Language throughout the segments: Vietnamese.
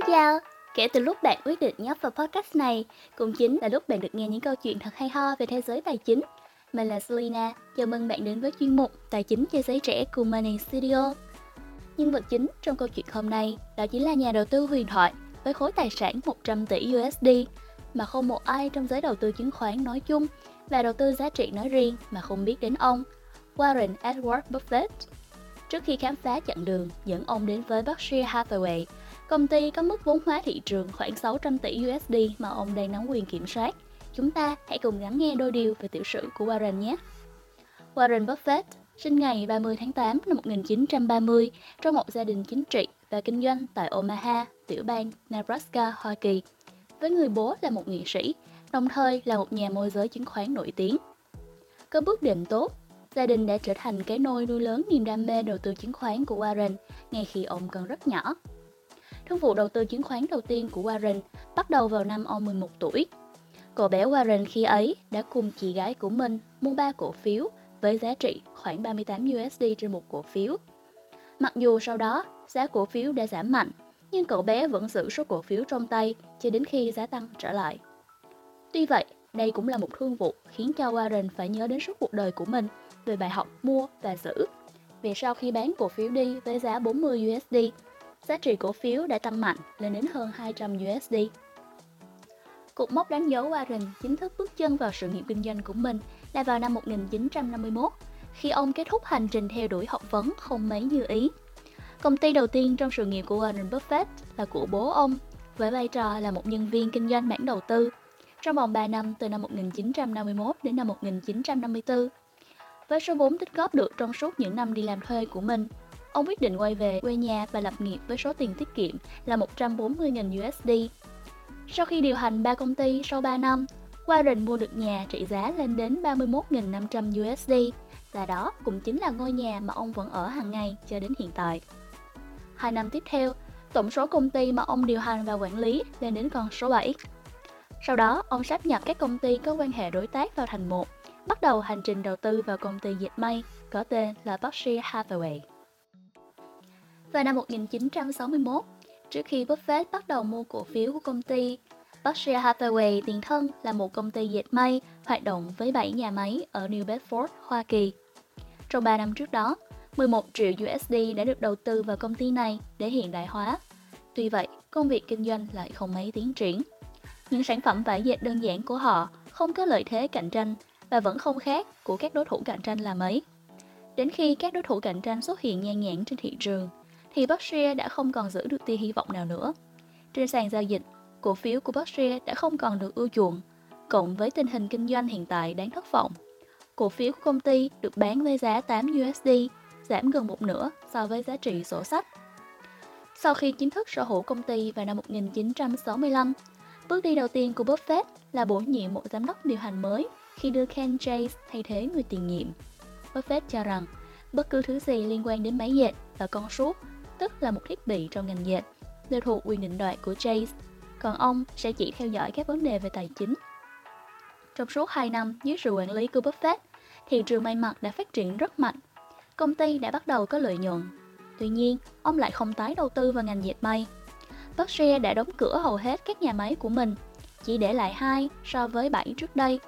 Xin chào! Kể từ lúc bạn quyết định nhấp vào podcast này, cũng chính là lúc bạn được nghe những câu chuyện thật hay ho về thế giới tài chính. Mình là Selina, chào mừng bạn đến với chuyên mục Tài chính cho giới trẻ của Money Studio. Nhân vật chính trong câu chuyện hôm nay đó chính là nhà đầu tư huyền thoại với khối tài sản 100 tỷ USD mà không một ai trong giới đầu tư chứng khoán nói chung và đầu tư giá trị nói riêng mà không biết đến ông, Warren Edward Buffett. Trước khi khám phá chặng đường dẫn ông đến với Berkshire Hathaway, công ty có mức vốn hóa thị trường khoảng 600 tỷ USD mà ông đang nắm quyền kiểm soát. Chúng ta hãy cùng lắng nghe đôi điều về tiểu sử của Warren nhé. Warren Buffett sinh ngày 30 tháng 8 năm 1930 trong một gia đình chính trị và kinh doanh tại Omaha, tiểu bang Nebraska, Hoa Kỳ, với người bố là một nghệ sĩ, đồng thời là một nhà môi giới chứng khoán nổi tiếng. Có bước đệm tốt, gia đình đã trở thành cái nôi nuôi lớn niềm đam mê đầu tư chứng khoán của Warren ngay khi ông còn rất nhỏ. Thương vụ đầu tư chứng khoán đầu tiên của Warren bắt đầu vào năm ông 11 tuổi. Cậu bé Warren khi ấy đã cùng chị gái của mình mua ba cổ phiếu với giá trị khoảng 38 USD trên một cổ phiếu. Mặc dù sau đó giá cổ phiếu đã giảm mạnh, nhưng cậu bé vẫn giữ số cổ phiếu trong tay cho đến khi giá tăng trở lại. Tuy vậy, đây cũng là một thương vụ khiến cho Warren phải nhớ đến suốt cuộc đời của mình về bài học mua và giữ. Vì sau khi bán cổ phiếu đi với giá 40 USD, giá trị cổ phiếu đã tăng mạnh lên đến hơn 200 USD. Cột mốc đánh dấu Warren chính thức bước chân vào sự nghiệp kinh doanh của mình là vào năm 1951, khi ông kết thúc hành trình theo đuổi học vấn không mấy như ý. Công ty đầu tiên trong sự nghiệp của Warren Buffett là của bố ông, với vai trò là một nhân viên kinh doanh mảng đầu tư, trong vòng 3 năm từ năm 1951 đến năm 1954. Với số vốn tích góp được trong suốt những năm đi làm thuê của mình, ông quyết định quay về quê nhà và lập nghiệp với số tiền tiết kiệm là 140.000 USD. Sau khi điều hành 3 công ty sau 3 năm, Warren mua được nhà trị giá lên đến 31.500 USD, và đó cũng chính là ngôi nhà mà ông vẫn ở hàng ngày cho đến hiện tại. Hai năm tiếp theo, tổng số công ty mà ông điều hành và quản lý lên đến con số 7. Sau đó, ông sáp nhập các công ty có quan hệ đối tác vào thành một, bắt đầu hành trình đầu tư vào công ty dệt may có tên là Berkshire Hathaway. Vào năm 1961, trước khi Buffett bắt đầu mua cổ phiếu của công ty, Berkshire Hathaway tiền thân là một công ty dệt may hoạt động với 7 nhà máy ở New Bedford, Hoa Kỳ. Trong 3 năm trước đó, 11 triệu USD đã được đầu tư vào công ty này để hiện đại hóa. Tuy vậy, công việc kinh doanh lại không mấy tiến triển. Những sản phẩm vải dệt đơn giản của họ không có lợi thế cạnh tranh và vẫn không khác của các đối thủ cạnh tranh là mấy. Đến khi các đối thủ cạnh tranh xuất hiện nhan nhản trên thị trường, thì Berkshire đã không còn giữ được tia hy vọng nào nữa. Trên sàn giao dịch, cổ phiếu của Berkshire đã không còn được ưa chuộng, cộng với tình hình kinh doanh hiện tại đáng thất vọng. Cổ phiếu của công ty được bán với giá 8 USD, giảm gần một nửa so với giá trị sổ sách. Sau khi chính thức sở hữu công ty vào năm 1965, bước đi đầu tiên của Buffett là bổ nhiệm một giám đốc điều hành mới khi đưa Ken Chase thay thế người tiền nhiệm. Buffett cho rằng bất cứ thứ gì liên quan đến máy dệt và con suốt, tức là một thiết bị trong ngành dệt, đều thuộc quyền định đoạt của Chase, còn ông sẽ chỉ theo dõi các vấn đề về tài chính. Trong suốt 2 năm dưới sự quản lý của Buffett, thị trường may mặc đã phát triển rất mạnh. Công ty đã bắt đầu có lợi nhuận. Tuy nhiên, ông lại không tái đầu tư vào ngành dệt may. Berkshire đã đóng cửa hầu hết các nhà máy của mình, chỉ để lại hai so với 7 trước đây.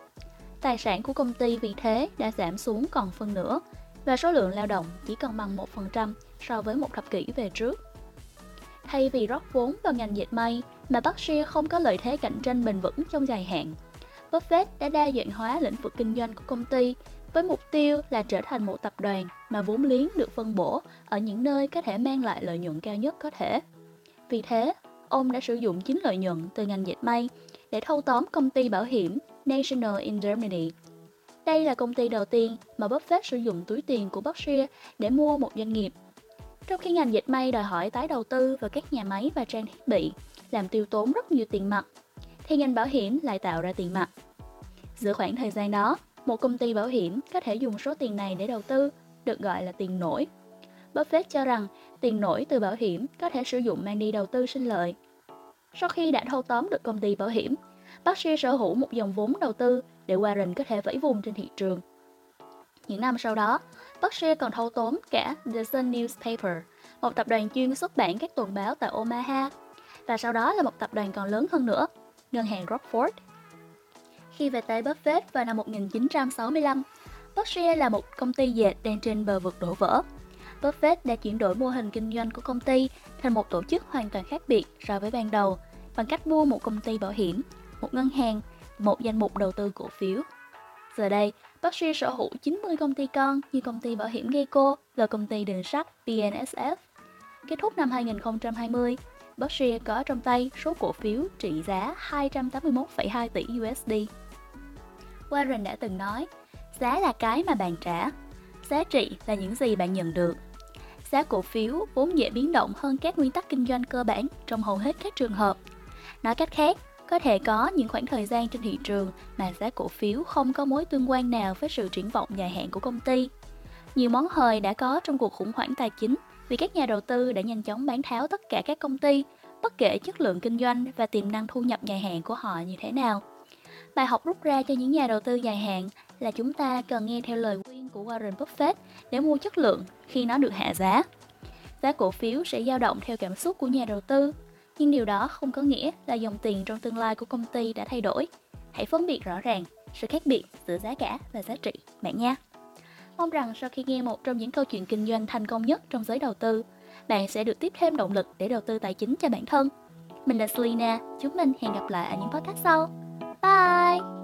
Tài sản của công ty vì thế đã giảm xuống còn phân nửa và số lượng lao động chỉ còn bằng 1% so với một thập kỷ về trước. Thay vì rót vốn vào ngành dệt may mà Berkshire không có lợi thế cạnh tranh bền vững trong dài hạn, Buffett đã đa dạng hóa lĩnh vực kinh doanh của công ty với mục tiêu là trở thành một tập đoàn mà vốn liếng được phân bổ ở những nơi có thể mang lại lợi nhuận cao nhất có thể. Vì thế, ông đã sử dụng chính lợi nhuận từ ngành dệt may để thâu tóm công ty bảo hiểm National Indemnity. Đây là công ty đầu tiên mà Buffett sử dụng túi tiền của Berkshire để mua một doanh nghiệp. Trong khi ngành dệt may đòi hỏi tái đầu tư vào các nhà máy và trang thiết bị, làm tiêu tốn rất nhiều tiền mặt, thì ngành bảo hiểm lại tạo ra tiền mặt. Giữa khoảng thời gian đó, một công ty bảo hiểm có thể dùng số tiền này để đầu tư, được gọi là tiền nổi. Buffett cho rằng tiền nổi từ bảo hiểm có thể sử dụng mang đi đầu tư sinh lợi. Sau khi đã thâu tóm được công ty bảo hiểm, Berkshire sở hữu một dòng vốn đầu tư để Warren có thể vẫy vùng trên thị trường. Những năm sau đó, Berkshire còn thâu tóm cả The Sun Newspaper, một tập đoàn chuyên xuất bản các tuần báo tại Omaha. và sau đó là một tập đoàn còn lớn hơn nữa, ngân hàng Rockford. Khi về tay Buffett vào năm 1965, Berkshire là một công ty dệt đang trên bờ vực đổ vỡ. Buffett đã chuyển đổi mô hình kinh doanh của công ty thành một tổ chức hoàn toàn khác biệt so với ban đầu bằng cách mua một công ty bảo hiểm, một ngân hàng, một danh mục đầu tư cổ phiếu. Giờ đây, Berkshire sở hữu 90 công ty con như công ty bảo hiểm Geico và công ty đường sắt BNSF. Kết thúc năm 2020, Berkshire có trong tay số cổ phiếu trị giá 281,2 tỷ USD. Warren đã từng nói, giá là cái mà bạn trả, giá trị là những gì bạn nhận được. Giá cổ phiếu vốn dễ biến động hơn các nguyên tắc kinh doanh cơ bản trong hầu hết các trường hợp. Nói cách khác, có thể có những khoảng thời gian trên thị trường mà giá cổ phiếu không có mối tương quan nào với sự triển vọng dài hạn của công ty. Nhiều món hời đã có trong cuộc khủng hoảng tài chính vì các nhà đầu tư đã nhanh chóng bán tháo tất cả các công ty, bất kể chất lượng kinh doanh và tiềm năng thu nhập dài hạn của họ như thế nào. Bài học rút ra cho những nhà đầu tư dài hạn là chúng ta cần nghe theo lời khuyên của Warren Buffett để mua chất lượng khi nó được hạ giá. Giá cổ phiếu sẽ dao động theo cảm xúc của nhà đầu tư, nhưng điều đó không có nghĩa là dòng tiền trong tương lai của công ty đã thay đổi. Hãy phân biệt rõ ràng sự khác biệt giữa giá cả và giá trị bạn nha. Mong rằng sau khi nghe một trong những câu chuyện kinh doanh thành công nhất trong giới đầu tư, bạn sẽ được tiếp thêm động lực để đầu tư tài chính cho bản thân. Mình là Selina, chúng mình hẹn gặp lại ở những podcast sau. Bye!